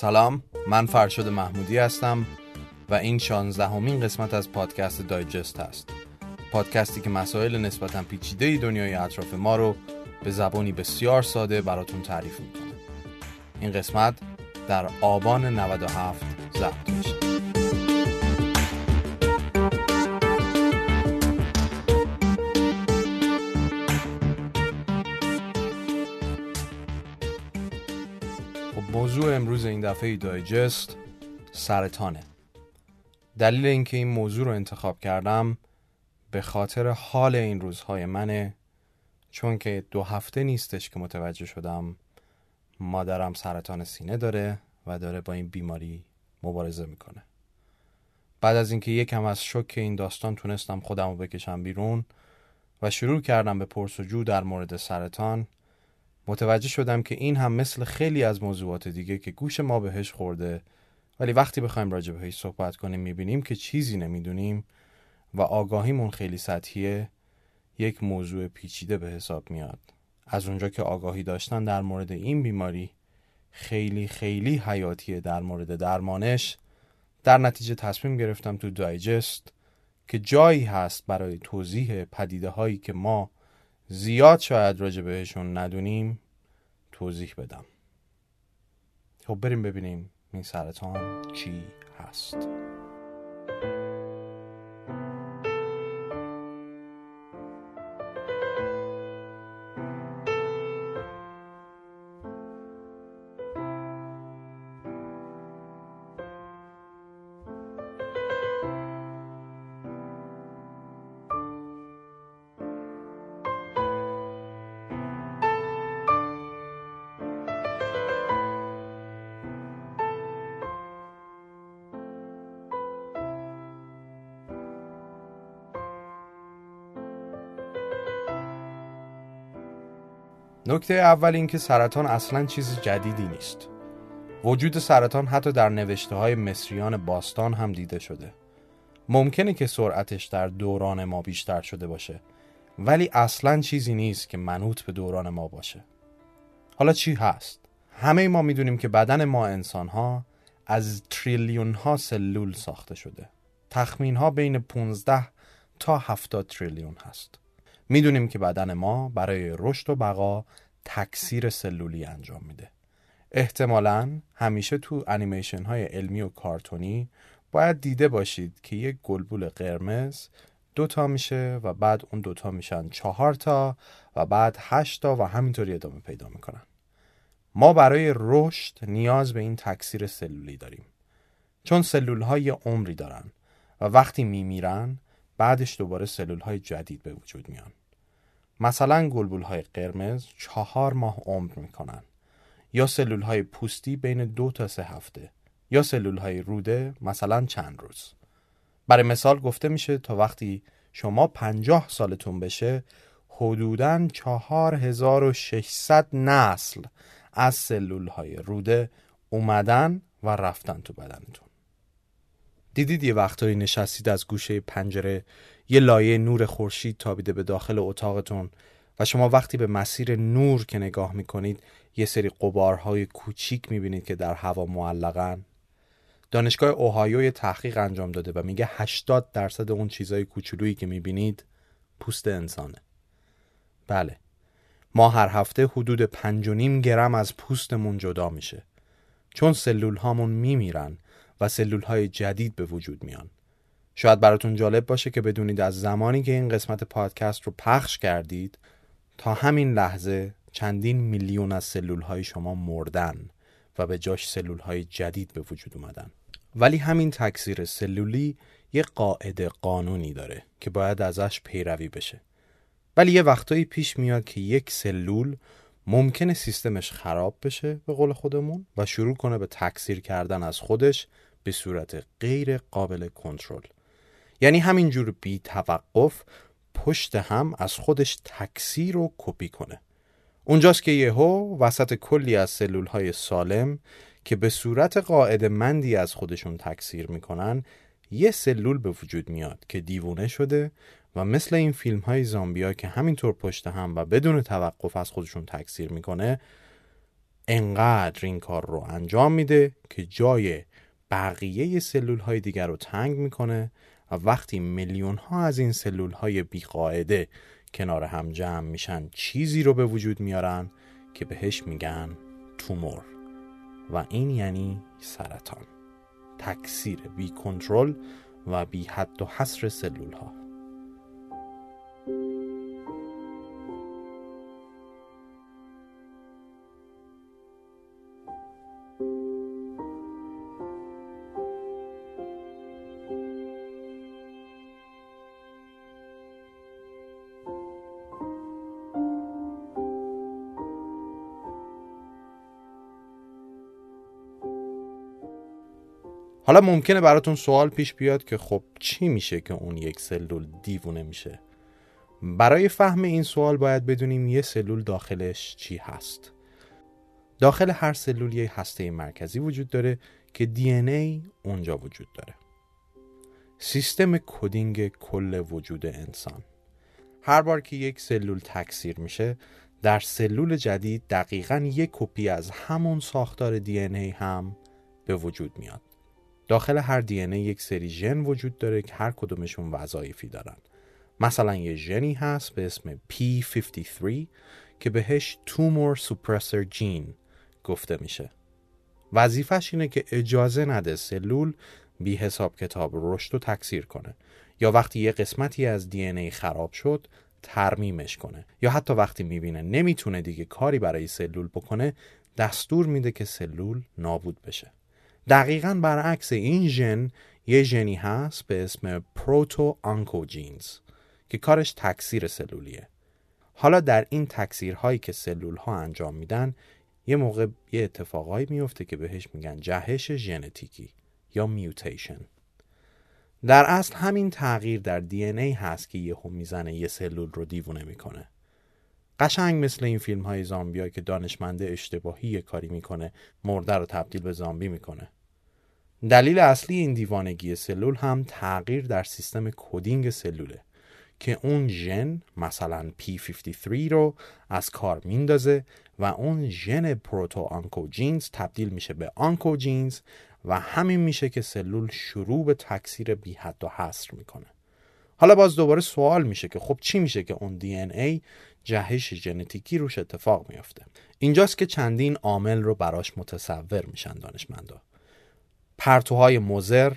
سلام من فرشاد محمودی هستم و این شانزدهمین قسمت از پادکست دایجست هست. پادکستی که مسائل نسبتا پیچیده دنیای اطراف ما رو به زبانی بسیار ساده براتون تعریف می‌کنه. این قسمت در آبان 97 ضبط میشه. موضوع امروز این دفعه دایجست سرطانه. دلیل اینکه این موضوع رو انتخاب کردم به خاطر حال این روزهای منه چون که دو هفته نیستش که متوجه شدم مادرم سرطان سینه داره و داره با این بیماری مبارزه می‌کنه. بعد از اینکه یکم از شک این داستان تونستم خودم رو بکشم بیرون و شروع کردم به پرسجو در مورد سرطان متوجه شدم که این هم مثل خیلی از موضوعات دیگه که گوش ما بهش خورده. ولی وقتی بخوایم راجع بهش صحبت کنیم می‌بینیم که چیزی نمی‌دونیم و آگاهیمون خیلی سطحیه. یک موضوع پیچیده به حساب میاد. از اونجا که آگاهی داشتن در مورد این بیماری خیلی خیلی حیاتیه در مورد درمانش. در نتیجه تصمیم گرفتم تو دایجست که جایی هست برای توضیح پدیده هایی که ما زیاد شاید راجع بهشون ندونیم توضیح بدم. خب بریم ببینیم این سرطان چی هست. نکته اول این که سرطان اصلا چیز جدیدی نیست. وجود سرطان حتی در نوشته های مصریان باستان هم دیده شده. ممکنه که سرعتش در دوران ما بیشتر شده باشه ولی اصلا چیزی نیست که منوط به دوران ما باشه. حالا چی هست؟ همه ما می‌دونیم که بدن ما انسان ها از تریلیون ها سلول ساخته شده. تخمین ها بین 15 تا 70 تریلیون هست. می‌دونیم که بدن ما برای رشد و بقا تکثیر سلولی انجام میده. احتمالا همیشه تو انیمیشن های علمی و کارتونی باید دیده باشید که یک گلبول قرمز دوتا میشه و بعد اون دوتا میشن چهار تا و بعد هشت تا و همینطوری ادامه پیدا می‌کنن. ما برای رشد نیاز به این تکثیر سلولی داریم. چون سلول های عمری دارن و وقتی میمیرن بعدش دوباره سلول های جدید به وجود میان. مثلا گلبول های قرمز چهار ماه عمر می‌کنن. یا سلول های پوستی بین دو تا سه هفته. یا سلول های روده مثلا چند روز. برای مثال گفته میشه تا وقتی شما پنجاه سالتون بشه حدوداً چهار هزار و ششصد نسل از سلول های روده اومدن و رفتن تو بدنتون. دیدید یه وقتایی نشستید از گوشه پنجره یه لایه نور خورشید تابیده به داخل اتاقتون و شما وقتی به مسیر نور که نگاه می‌کنید یه سری قبارهای کوچیک می‌بینید که در هوا معلقن. دانشگاه اوهایو تحقیق انجام داده و میگه 80 درصد اون چیزای کوچولویی که می‌بینید پوست انسانه. بله ما هر هفته حدود 5.5 گرم از پوستمون جدا میشه. چون سلول هامون میمیرن و سلول های جدید به وجود میان. شاید براتون جالب باشه که بدونید از زمانی که این قسمت پادکست رو پخش کردید تا همین لحظه چندین میلیون از سلول های شما مردن و به جاش سلول های جدید به وجود اومدن. ولی همین تکثیر سلولی یه قاعده قانونی داره که باید ازش پیروی بشه. ولی یه وقتایی پیش میاد که یک سلول ممکنه سیستمش خراب بشه به قول خودمون و شروع کنه به تکثیر کردن از خودش به صورت غیر قابل کنترل. یعنی همینجور بی توقف پشت هم از خودش تکثیر و کپی کنه. اونجاست که یهو وسط کلی از سلول های سالم که به صورت قاعده مندی از خودشون تکثیر می‌کنن یه سلول به وجود میاد که دیوونه شده و مثل این فیلم های زامبیا که همینطور پشت هم و بدون توقف از خودشون تکثیر می‌کنه انقدر این کار رو انجام میده که جای بقیه سلول های دیگر رو تنگ می‌کنه و وقتی میلیون ها از این سلول های بیقاعده کنار هم جمع میشن چیزی رو به وجود میارن که بهش میگن تومور. و این یعنی سرطان. تکثیر بی کنترل و بی حد و حصر سلول ها حالا ممکنه براتون سوال پیش بیاد که خب چی میشه که اون یک سلول دیوونه میشه؟ برای فهم این سوال باید بدونیم یه سلول داخلش چی هست. داخل هر سلول یه هسته مرکزی وجود داره که DNA اونجا وجود داره. سیستم coding کل وجود انسان. هر بار که یک سلول تکثیر میشه در سلول جدید دقیقا یک کپی از همون ساختار DNA هم به وجود میاد. داخل هر دی یک سری ژن وجود داره که هر کدومشون وظایفی دارن. مثلا یه ژنی هست به اسم P53 که بهش تومور سوپرسر جین گفته میشه. وظیفش اینه که اجازه نده سلول بی حساب کتاب رشد و تکثیر کنه یا وقتی یه قسمتی از دی ای خراب شد ترمیمش کنه. یا حتی وقتی می‌بینه نمی‌تونه دیگه کاری برای سلول بکنه دستور میده که سلول نابود بشه. دقیقا برعکس این ژن یه ژنی هست به اسم پروتو آنکوجینز که کارش تکثیر سلولیه. حالا در این تکثیرهایی که سلول ها انجام میدن یه موقع یه اتفاقایی میفته که بهش میگن جهش ژنتیکی یا میوتیشن. در اصل همین تغییر در دی ای هست که یهو می‌زنه یه سلول رو دیوونه می‌کنه. قشنگ مثل این فیلم های زامبی که دانشمنده اشتباهی کاری می‌کنه مرده رو تبدیل به زامبی می‌کنه. دلیل اصلی این دیوانگی سلول هم تغییر در سیستم coding سلوله که اون ژن مثلا P53 رو از کار میندازه و اون ژن proto-oncogenes تبدیل میشه به oncogenes و همین میشه که سلول شروع به تکثیر بی حد و حصر می‌کنه. حالا باز دوباره سوال میشه که خب چی میشه که اون دی ای جهش ژنتیکی روش اتفاق میافته. اینجاست که چندین عامل رو براش متصور میشن دانشمندا. پرتوهای مزر،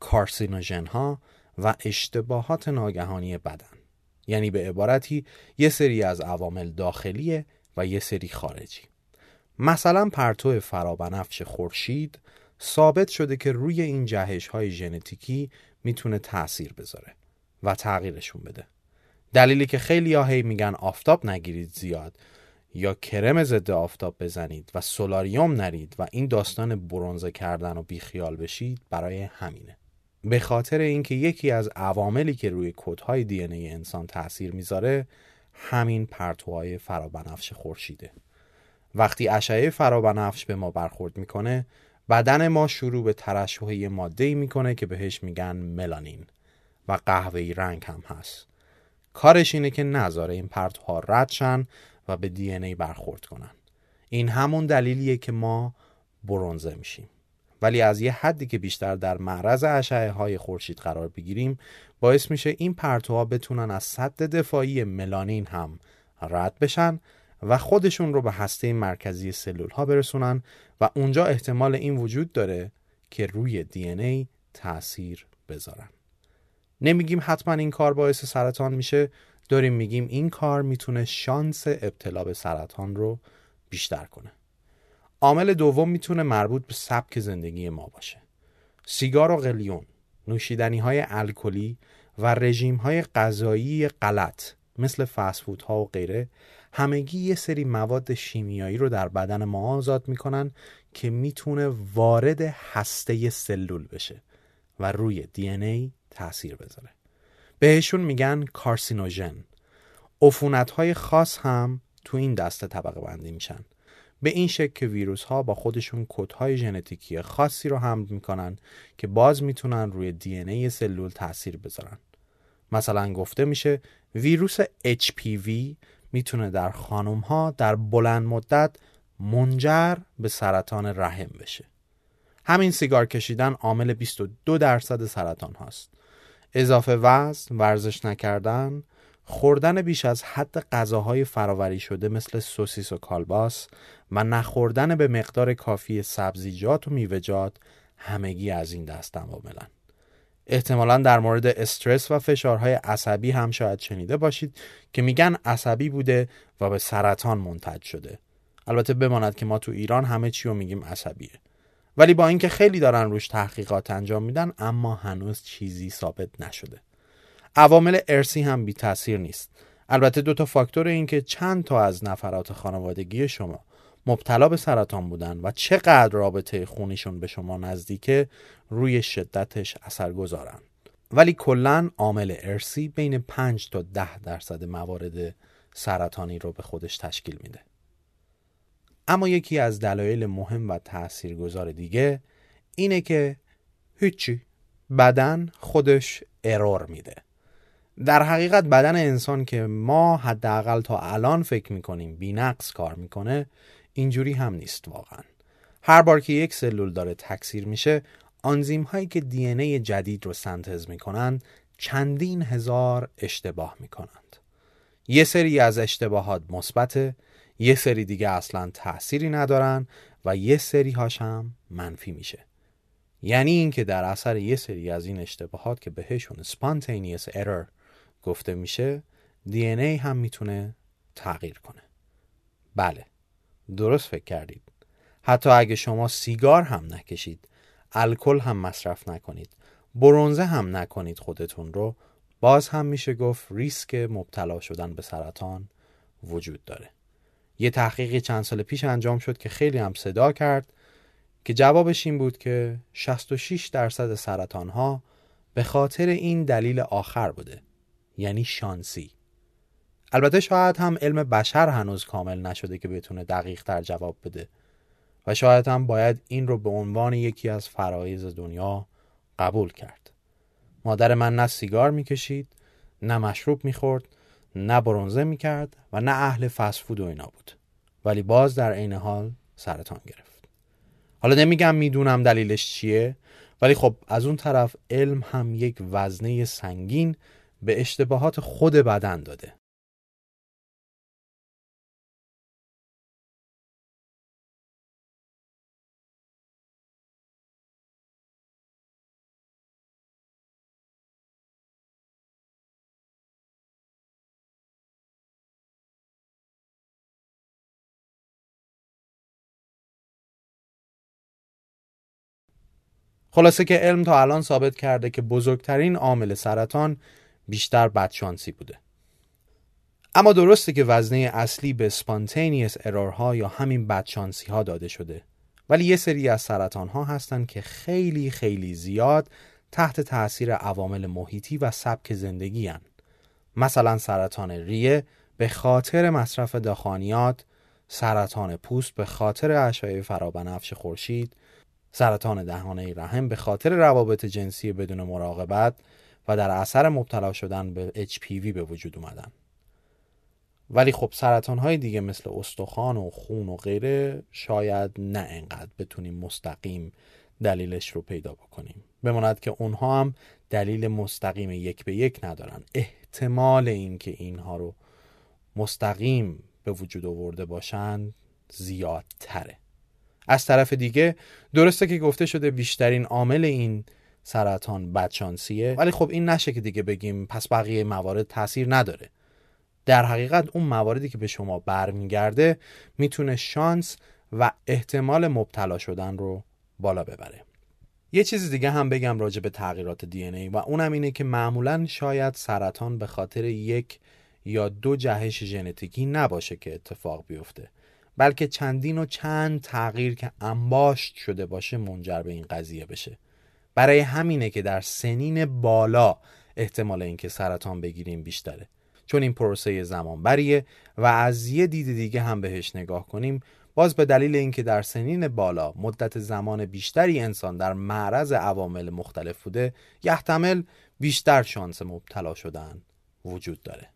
کارسینوژن ها و اشتباهات ناگهانی بدن. یعنی به عبارتی یه سری از عوامل داخلیه و یه سری خارجی. مثلا پرتو فرابنفش خورشید ثابت شده که روی این جهش های ژنتیکی می‌تونه تاثیر بذاره و تغییرشون بده. دلیلی که خیلی هی میگن آفتاب نگیرید زیاد یا کرم ضد آفتاب بزنید و سولاریوم نرید و این داستان برونزه کردن و بیخیال بشید برای همینه. به خاطر اینکه یکی از عواملی که روی کودهای دی ای انسان تاثیر می‌ذاره همین پرتوهای فرابنفش خورشیده. وقتی اشعه فرابنفش به ما برخورد می‌کنه بدن ما شروع به ترشح ماده می‌کنه که بهش میگن ملانین و قهوه‌ای رنگ هم هست. کارش اینه که نذاره این پرتوها رد شن و به دی ای برخورد کنن. این همون دلیلیه که ما برونزه میشیم. ولی از یه حدی که بیشتر در معرض اشعه های خورشید قرار بگیریم باعث میشه این پرتوها بتونن از صد دفاعی ملانین هم رد بشن و خودشون رو به هسته مرکزی سلول ها برسونن و اونجا احتمال این وجود داره که روی دی ای تاثیر بذارن. نمیگیم حتما این کار باعث سرطان میشه داریم میگیم این کار می‌تونه شانس ابتلا به سرطان رو بیشتر کنه. عامل دوم می‌تونه مربوط به سبک زندگی ما باشه. سیگار و قلیون نوشیدنی های الکلی و رژیم های غذایی غلط مثل فسفود ها و غیره همگی یه سری مواد شیمیایی رو در بدن ما آزاد می‌کنن که می‌تونه وارد هسته سلول بشه و روی دی ای تاثیر بذاره. بهشون میگن کارسینوژن. عفونت های خاص هم تو این دسته طبقه بندی میشن. به این شکل که ویروس ها با خودشون کد های ژنتیکی خاصی رو حمل می‌کنن که باز می‌تونن روی دی ای سلول تاثیر بذارن. مثلا گفته میشه ویروس HPV می‌تونه در خانم ها در بلند مدت منجر به سرطان رحم بشه. همین سیگار کشیدن عامل 22 درصد سرطان هاست. اضافه وزن، ورزش نکردن، خوردن بیش از حد غذاهای فراوری شده مثل سوسیس و کالباس و نخوردن به مقدار کافی سبزیجات و میوه‌جات همگی از این دست عواملن. احتمالا در مورد استرس و فشارهای عصبی هم شاید شنیده باشید که میگن عصبی بوده و به سرطان منتج شده. البته بماند که ما تو ایران همه چی رو میگیم عصبیه. ولی با اینکه خیلی دارن روش تحقیقات انجام میدن اما هنوز چیزی ثابت نشده. عوامل ارسی هم بی تاثیر نیست. البته دو تا فاکتور این که چند تا از نفرات خانوادگی شما مبتلا به سرطان بودن و چقدر رابطه خونیشون به شما نزدیکه روی شدتش اثر گذارن. ولی کلا عامل ارسی بین 5 تا 10 درصد موارد سرطانی رو به خودش تشکیل میده. اما یکی از دلایل مهم و تاثیرگذار دیگه اینه که هیچی بدن خودش ارور میده. در حقیقت بدن انسان که ما حداقل تا الان فکر می‌کنیم بینقص کار می‌کنه اینجوری هم نیست واقعا. هر بار که یک سلول داره تکثیر میشه آنزیم هایی که دی ای جدید رو سنتز می‌کنند چندین هزار اشتباه می‌کنند. یه سری از اشتباهات مثبت یه سری دیگه اصلا تأثیری ندارن و یه سری هم منفی میشه. یعنی اینکه در اثر یه سری از این اشتباهات که بهشون spontaneous error گفته میشه دی هم می‌تونه تغییر کنه. بله درست فکر کردید. حتی اگه شما سیگار هم نکشید الکل هم مصرف نکنید برونزه هم نکنید خودتون رو باز هم میشه گفت ریسک مبتلا شدن به سرطان وجود داره. یه تحقیقی چند سال پیش انجام شد که خیلی هم صدا کرد که جوابش این بود که 66 درصد سرطان ها به خاطر این دلیل آخر بوده یعنی شانسی. البته شاید هم علم بشر هنوز کامل نشده که بتونه دقیق تر جواب بده و شاید هم باید این رو به عنوان یکی از فرایز دنیا قبول کرد. مادر من نه سیگار می‌کشید نه مشروب می‌خورد نه برونزه می‌کرد و نه اهل فسفود و اینا بود. ولی باز در عین حال سرطان گرفت. حالا نمیگم می‌دونم دلیلش چیه ولی خب از اون طرف علم هم یک وزنه سنگین به اشتباهات خود بدن داده. خلاصه که علم تا الان ثابت کرده که بزرگترین عامل سرطان بیشتر بدشانسی بوده اما درسته که وزنه اصلی به سپانتینیس ارورها یا همین بدشانسی ها داده شده ولی یه سری از سرطان ها هستن که خیلی خیلی زیاد تحت تاثیر عوامل محیطی و سبک زندگی هن. مثلا سرطان ریه به خاطر مصرف دخانیات سرطان پوست به خاطر اشعه فرابنفش خورشید سرطان دهانه رحم به خاطر روابط جنسی بدون مراقبت و در اثر مبتلا شدن به HPV به وجود اومدن. ولی خب سرطان های دیگه مثل استخوان و خون و غیره شاید نه انقدر بتونیم مستقیم دلیلش رو پیدا بکنیم. بماند که اونها هم دلیل مستقیم یک به یک ندارن. احتمال اینکه اینها رو مستقیم به وجود آورده باشند زیادتره. از طرف دیگه درسته که گفته شده بیشترین عامل این سرطان بدشانسیه ولی خب این نشه که دیگه بگیم پس بقیه موارد تاثیر نداره. در حقیقت اون مواردی که به شما برمیگرده می‌تونه شانس و احتمال مبتلا شدن رو بالا ببره. یه چیز دیگه هم بگم راجع به تغییرات دی ای و اونم اینه که معمولا شاید سرطان به خاطر یک یا دو جهش ژنتیکی نباشه که اتفاق بیفته. بلکه چندین و چند تغییر که انباشت شده باشه منجر به این قضیه بشه. برای همینه که در سنین بالا احتمال اینکه سرطان بگیریم بیشتره. چون این پروسه زمان بریه و از یه دید دیگه هم بهش نگاه کنیم باز به دلیل اینکه در سنین بالا مدت زمان بیشتری انسان در معرض عوامل مختلف بوده یحتمل بیشتر شانس مبتلا شدن وجود داره.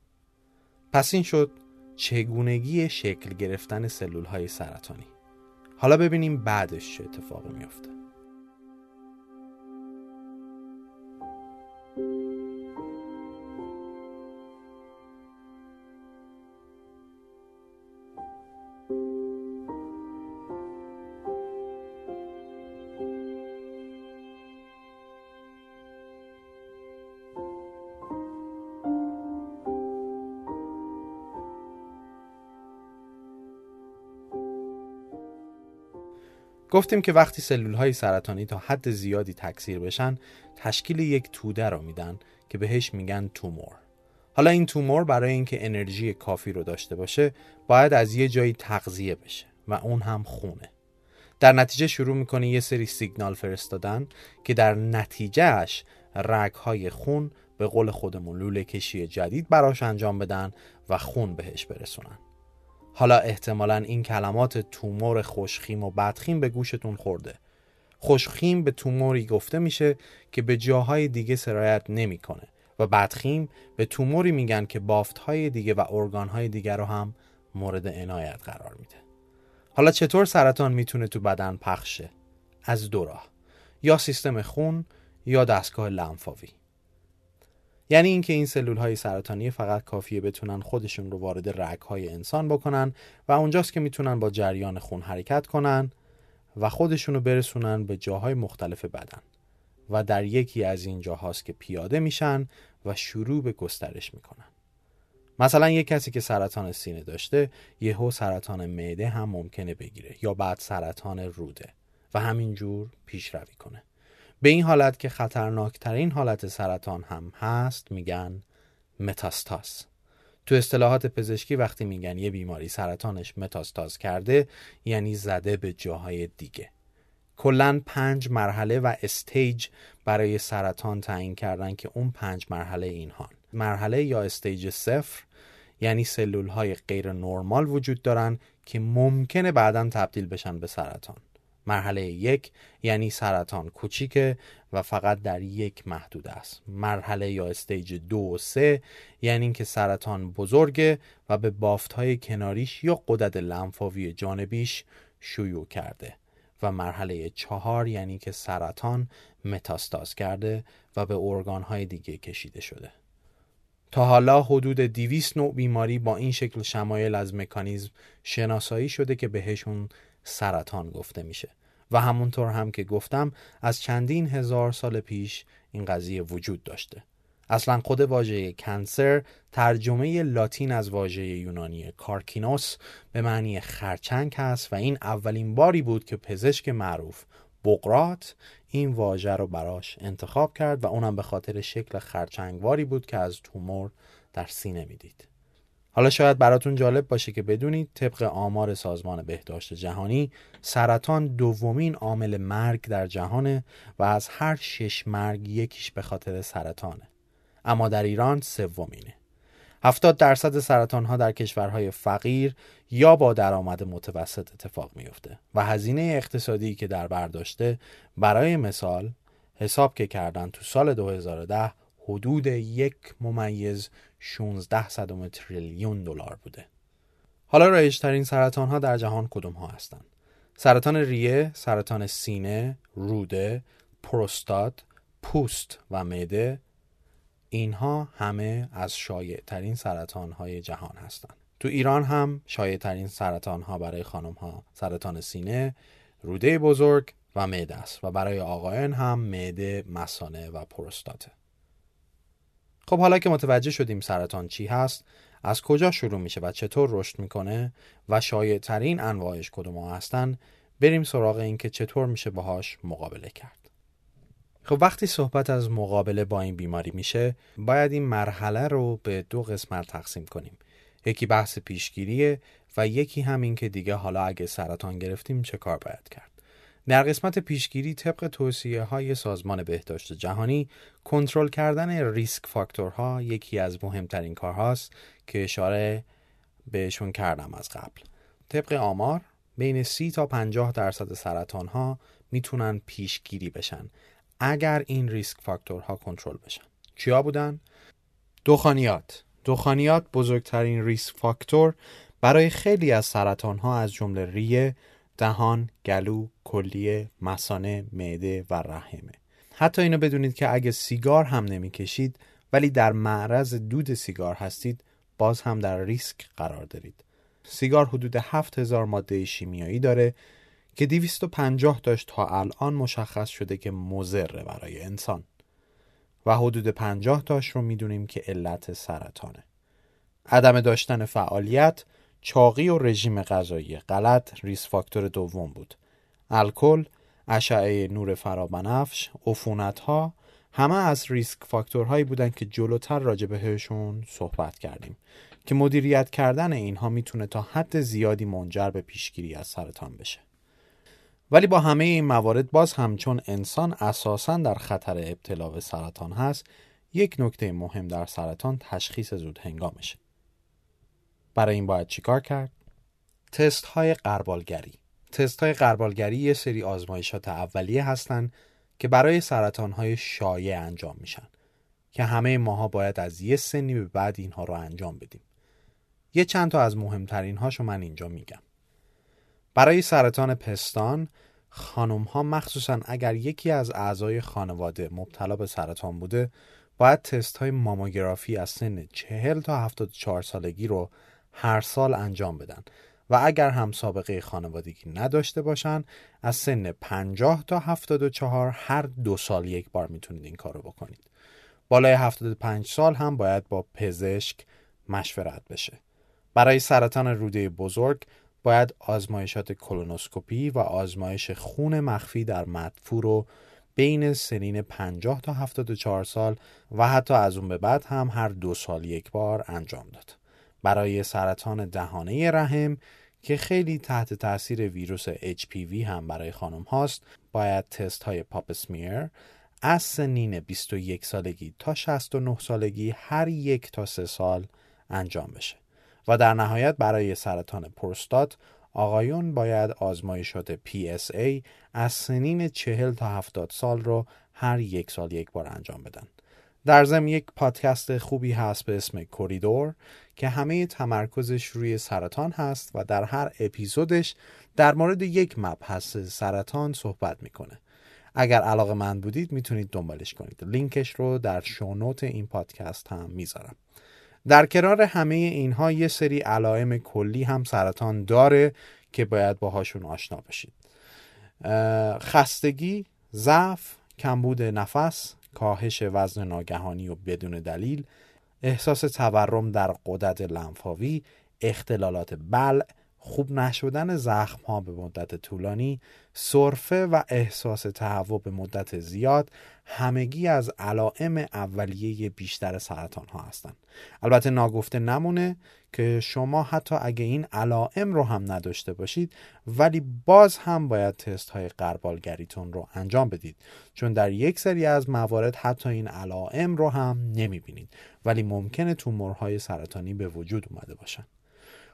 پس این شد چگونگی شکل گرفتن سلول های سرطانی. حالا ببینیم بعدش چه اتفاقی میافته. گفتیم که وقتی سلول های سرطانی تا حد زیادی تکثیر بشن تشکیل یک توده رو میدن که بهش میگن تومور. حالا این تومور برای اینکه انرژی کافی رو داشته باشه باید از یه جایی تغذیه بشه و اون هم خونه. در نتیجه شروع می‌کنه یه سری سیگنال فرستادن که در نتیجهش رگ های خون به قول خودمون لوله کشی جدید براش انجام بدن و خون بهش برسونن. حالا احتمالا این کلمات تومور خوشخیم و بدخیم به گوشتون خورده. خوشخیم به توموری گفته میشه که به جاهای دیگه سرایت نمی‌کنه و بدخیم به توموری میگن که بافتهای دیگه و ارگانهای دیگه رو هم مورد عنایت قرار میده. حالا چطور سرطان می‌تونه تو بدن پخشه؟ از دو راه. یا سیستم خون یا دستگاه لنفاوی. یعنی اینکه این سلول های سرطانی فقط کافیه بتونن خودشون رو وارد رگ های انسان بکنن و اونجاست که می‌تونن با جریان خون حرکت کنن و خودشون رو برسونن به جاهای مختلف بدن. و در یکی از این جاهاست که پیاده میشن و شروع به گسترش می‌کنن. مثلا یک کسی که سرطان سینه داشته یهو سرطان معده هم ممکنه بگیره یا بعد سرطان روده و همینجور پیشروی کنه. به این حالت که خطرناکترین حالت سرطان هم هست میگن متاستاز. تو اصطلاحات پزشکی وقتی میگن یه بیماری سرطانش متاستاز کرده یعنی زده به جاهای دیگه. کلا پنج مرحله و stage برای سرطان تعیین کردن که اون پنج مرحله اینهان مرحله یا stage صفر یعنی سلول های غیر نرمال وجود دارن که ممکنه بعدا تبدیل بشن به سرطان. مرحله یک یعنی سرطان کوچیکه و فقط در یک محدود است. مرحله یا استیج دو و سه یعنی اینکه سرطان بزرگه و به بافت های کناریش یا قدرت لنفاوی جانبیش شیوع کرده. و مرحله چهار یعنی که سرطان متاستاز کرده و به ارگان های دیگه کشیده شده. تا حالا حدود 200 نوع بیماری با این شکل شمایل از مکانیزم شناسایی شده که بهشون سرطان گفته میشه و همونطور هم که گفتم از چندین هزار سال پیش این قضیه وجود داشته اصلا خود واژه کنسر ترجمه لاتین از واژه یونانی کارکینوس به معنی خرچنگ هست و این اولین باری بود که پزشک معروف بقرات این واژه رو براش انتخاب کرد و اونم به خاطر شکل خرچنگواری بود که از تومور در سینه می‌دید. حالا شاید براتون جالب باشه که بدونید طبق آمار سازمان بهداشت جهانی سرطان دومین عامل مرگ در جهانه و از هر شش مرگ یکیش به خاطر سرطانه. اما در ایران سومینه. 70 درصد سرطان ها در کشورهای فقیر یا با درآمد متوسط اتفاق میفته و هزینه اقتصادی که در برداشته برای مثال حساب که کردن تو سال 2010 حدود یک ممیز 16 صدم تریلیون دلار بوده. حالا رایجترین سرطان ها در جهان کدوم ها هستند؟ سرطان ریه، سرطان سینه، روده، پروستات، پوست و معده اینها همه از شایع ترین سرطان های جهان هستند. تو ایران هم شایع ترین سرطان ها برای خانم ها سرطان سینه، روده بزرگ و معده است و برای آقایان هم معده، مسانه و پروستاته. خب حالا که متوجه شدیم سرطان چی هست از کجا شروع میشه و چطور رشد می‌کنه و شایع ترین انواعش کدوم هستن بریم سراغ این که چطور میشه باهاش مقابله کرد. خب وقتی صحبت از مقابله با این بیماری میشه باید این مرحله رو به دو قسمت تقسیم کنیم. یکی بحث پیشگیریه و یکی هم این که دیگه حالا اگه سرطان گرفتیم چه کار باید کرد. در قسمت پیشگیری طبق توصیه های سازمان بهداشت جهانی کنترل کردن ریسک فاکتورها یکی از مهمترین کارهاست که اشاره بهشون کردم از قبل. طبق آمار بین 30 تا 50 درصد سرطان ها می‌تونن پیشگیری بشن اگر این ریسک فاکتورها کنترل بشن. چیا بودن؟ دخانیات. دخانیات بزرگترین ریسک فاکتور برای خیلی از سرطان ها از جمله ریه دهان، گلو، کلیه، مسانه، معده و رحمه. حتی اینو بدونید که اگه سیگار هم نمی‌کشید ولی در معرض دود سیگار هستید باز هم در ریسک قرار دارید. سیگار حدود 7000 ماده شیمیایی داره که 250 داشت تا الان مشخص شده که مضره برای انسان و حدود 50 تاش رو می‌دونیم که علت سرطانه. عدم داشتن فعالیت، چاقی و رژیم غذایی غلط ریس فاکتور دوم بود. الکل، اشعه نور فرابنفش، عفونت ها همه از ریسک فاکتورهایی بودن که جلوتر راجع بهشون صحبت کردیم که مدیریت کردن اینها می‌تونه تا حد زیادی منجر به پیشگیری از سرطان بشه. ولی با همه این موارد باز همچون انسان اساسا در خطر ابتلا به سرطان هست یک نکته مهم در سرطان تشخیص زود هنگامشه برای این باید چیکار کرد؟ تست های قربالگری. تست های قربالگری یه سری آزمایشات اولیه هستند که برای سرطان های شایع انجام میشن که همه ماها باید از یه سنی به بعد اینها رو انجام بدیم. یه چند تا از مهمترین هاشو من اینجا میگم. برای سرطان پستان خانم ها مخصوصا اگر یکی از اعضای خانواده مبتلا به سرطان بوده باید تست های ماموگرافی از سن 40 تا 74 سالگی رو هر سال انجام بدن. و اگر هم سابقه خانوادگی نداشته باشن از سن 50 تا 74 هر دو سال یک بار می‌تونید این کارو بکنید. بالای 75 سال هم باید با پزشک مشورت بشه. برای سرطان روده بزرگ باید آزمایشات کلونوسکوپی و آزمایش خون مخفی در مدفوع رو بین سنین 50 تا 74 سال و حتی از اون به بعد هم هر دو سال یک بار انجام داد. برای سرطان دهانه رحم که خیلی تحت تاثیر ویروس HPV هم برای خانم هاست باید تست های پاپ سمیر از سنین 21 سالگی تا 69 سالگی هر یک تا سه سال انجام بشه. و در نهایت برای سرطان پروستات آقایون باید آزمایشات PSA از سنین 40 تا 70 سال رو هر یک سال یک بار انجام بدن. در ضمن یک پادکست خوبی هست به اسم کوریدور که همه تمرکزش روی سرطان هست و در هر اپیزودش در مورد یک مبحث سرطان صحبت می‌کنه. اگر علاقه من بودید می‌تونید دنبالش کنید. لینکش رو در شونوت این پادکست هم می‌ذارم. در کنار همه اینها یه سری علائم کلی هم سرطان داره که باید باهاشون آشنا بشید خستگی، ضعف، کمبود نفس، کاهش وزن ناگهانی و بدون دلیل، احساس تورم در قدرت لنفاوی، اختلالات بلع، خوب نشدن زخم ها به مدت طولانی، سرفه و احساس تهوع به مدت زیاد همگی از علائم اولیه بیشتر سرطان ها هستند. البته ناگفته نمونه که شما حتی اگه این علائم رو هم نداشته باشید ولی باز هم باید تست های قربالگریتون رو انجام بدید. چون در یک سری از موارد حتی این علائم رو هم نمی بینید ولی ممکنه تومورهای سرطانی به وجود اومده باشن.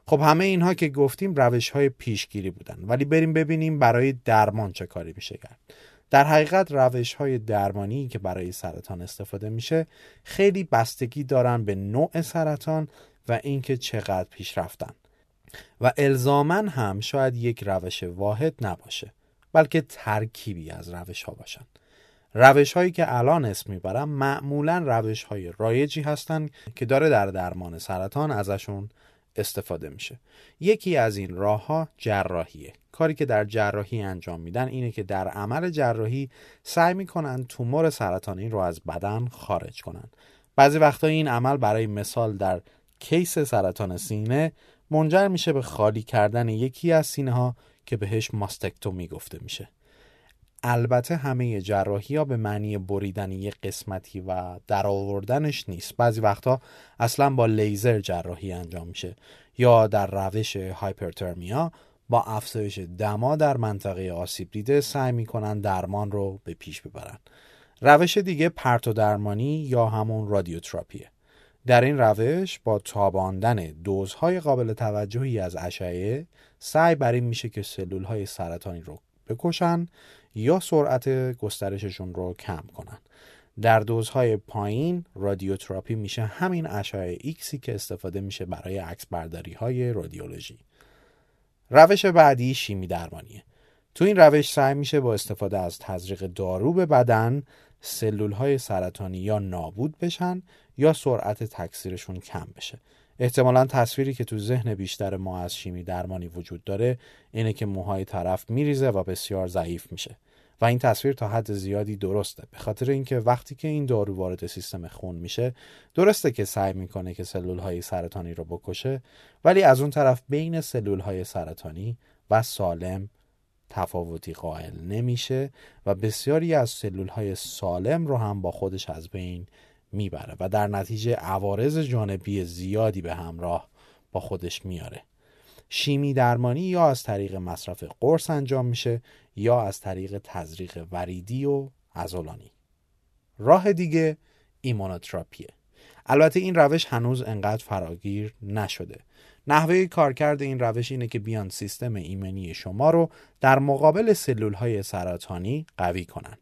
خب همه اینها که گفتیم روش های پیشگیری بودن. ولی بریم ببینیم برای درمان چه کاری میشه کرد. در حقیقت روش های درمانی که برای سرطان استفاده میشه خیلی بستگی دارن به نوع سرطان و اینکه چقدر پیش رفتن و الزامن هم شاید یک روش واحد نباشه بلکه ترکیبی از روش ها باشن. روش هایی که الان اسم می‌برم معمولا روش های رایجی هستند که داره در درمان سرطان ازشون استفاده میشه. یکی از این راه ها جراحیه. کاری که در جراحی انجام میدن اینه که در عمل جراحی سعی می‌کنن تومور سرطانی رو از بدن خارج کنن. بعضی وقتا این عمل برای مثال در کیس سرطان سینه منجر میشه به خالی کردن یکی از سینه ها که بهش ماستکتومی گفته میشه. البته همه جراحی ها به معنی بریدن یک قسمتی و درآوردنش نیست. بعضی وقتا اصلا با لیزر جراحی انجام میشه یا در روش هایپرترمیا با افزایش دما در منطقه آسیب دیده سعی می‌کنن درمان رو به پیش ببرن. روش دیگه پرتو درمانی یا همون رادیوتراپیه. در این روش با تاباندن دوزهای قابل توجهی از اشعه سعی بر این میشه که سلول های سرطانی رو بکشن یا سرعت گسترششون رو کم کنن. در دوزهای پایین رادیوتراپی میشه همین اشعه ایکسی که استفاده میشه برای عکس برداری های رادیولوژی. روش بعدی شیمی درمانیه. تو این روش سعی میشه با استفاده از تزریق دارو به بدن سلول های سرطانی یا نابود بشن یا سرعت تکثیرشون کم بشه. احتمالا تصویری که تو ذهن بیشتر ما از شیمی درمانی وجود داره اینه که موهای طرف میریزه و بسیار ضعیف میشه. و این تصویر تا حد زیادی درسته. به خاطر اینکه وقتی که این دارو وارد سیستم خون میشه درسته که سعی می‌کنه که سلول های سرطانی رو بکشه ولی از اون طرف بین سلول های سرطانی و سالم تفاوتی قائل نمیشه و بسیاری از سلول های سالم رو هم با خودش از بین می‌بره و در نتیجه عوارض جانبی زیادی به همراه با خودش میاره. شیمی درمانی یا از طریق مصرف قرص انجام میشه یا از طریق تزریق وریدی و عضلانی. راه دیگه ایمونوتراپیه. البته این روش هنوز انقدر فراگیر نشده. نحوه کارکرد این روش اینه که بیان سیستم ایمنی شما رو در مقابل سلول های سرطانی قوی کنن.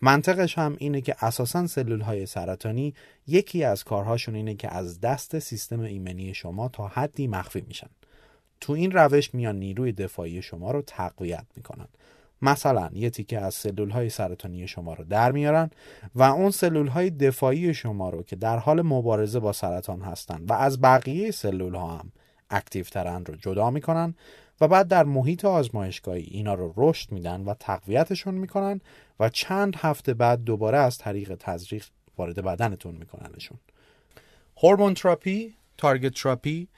منطقش هم اینه که اساسا سلول های سرطانی یکی از کارهاشون اینه که از دست سیستم ایمنی شما تا حدی مخفی میشن. تو این روش میان نیروی دفاعی شما رو تقویت می‌کنن. مثلا یه تیکه از سلول های سرطانی شما رو در میارن و اون سلول های دفاعی شما رو که در حال مبارزه با سرطان هستن و از بقیه سلول ها هم active ترن رو جدا می‌کنن و بعد در محیط آزمایشگاهی اینا رو رشد میدن و تقویتشون می‌کنن و چند هفته بعد دوباره از طریق تزریق وارد بدنتون میکننشون. hormone therapy، target therapy،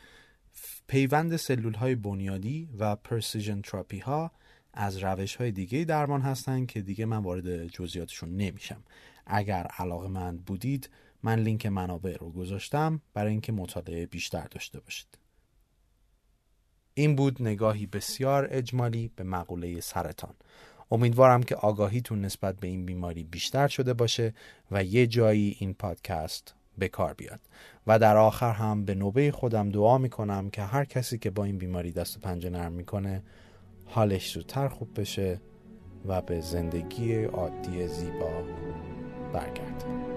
پیوند سلول های بنیادی و precision therapy ها از روش های دیگه درمان هستن که دیگه من وارد جزئیاتشون نمیشم. اگر علاقه من بودید من لینک منابع رو گذاشتم برای اینکه مطالعه بیشتر داشته باشید. این بود نگاهی بسیار اجمالی به مقوله سرطان. امیدوارم که آگاهیتون نسبت به این بیماری بیشتر شده باشه و یه جایی این پادکست به کار بیاد. و در آخر هم به نوبه خودم دعا می‌کنم که هر کسی که با این بیماری دست و پنجه نرم می‌کنه حالش زودتر خوب بشه و به زندگی عادی زیبا برگرده.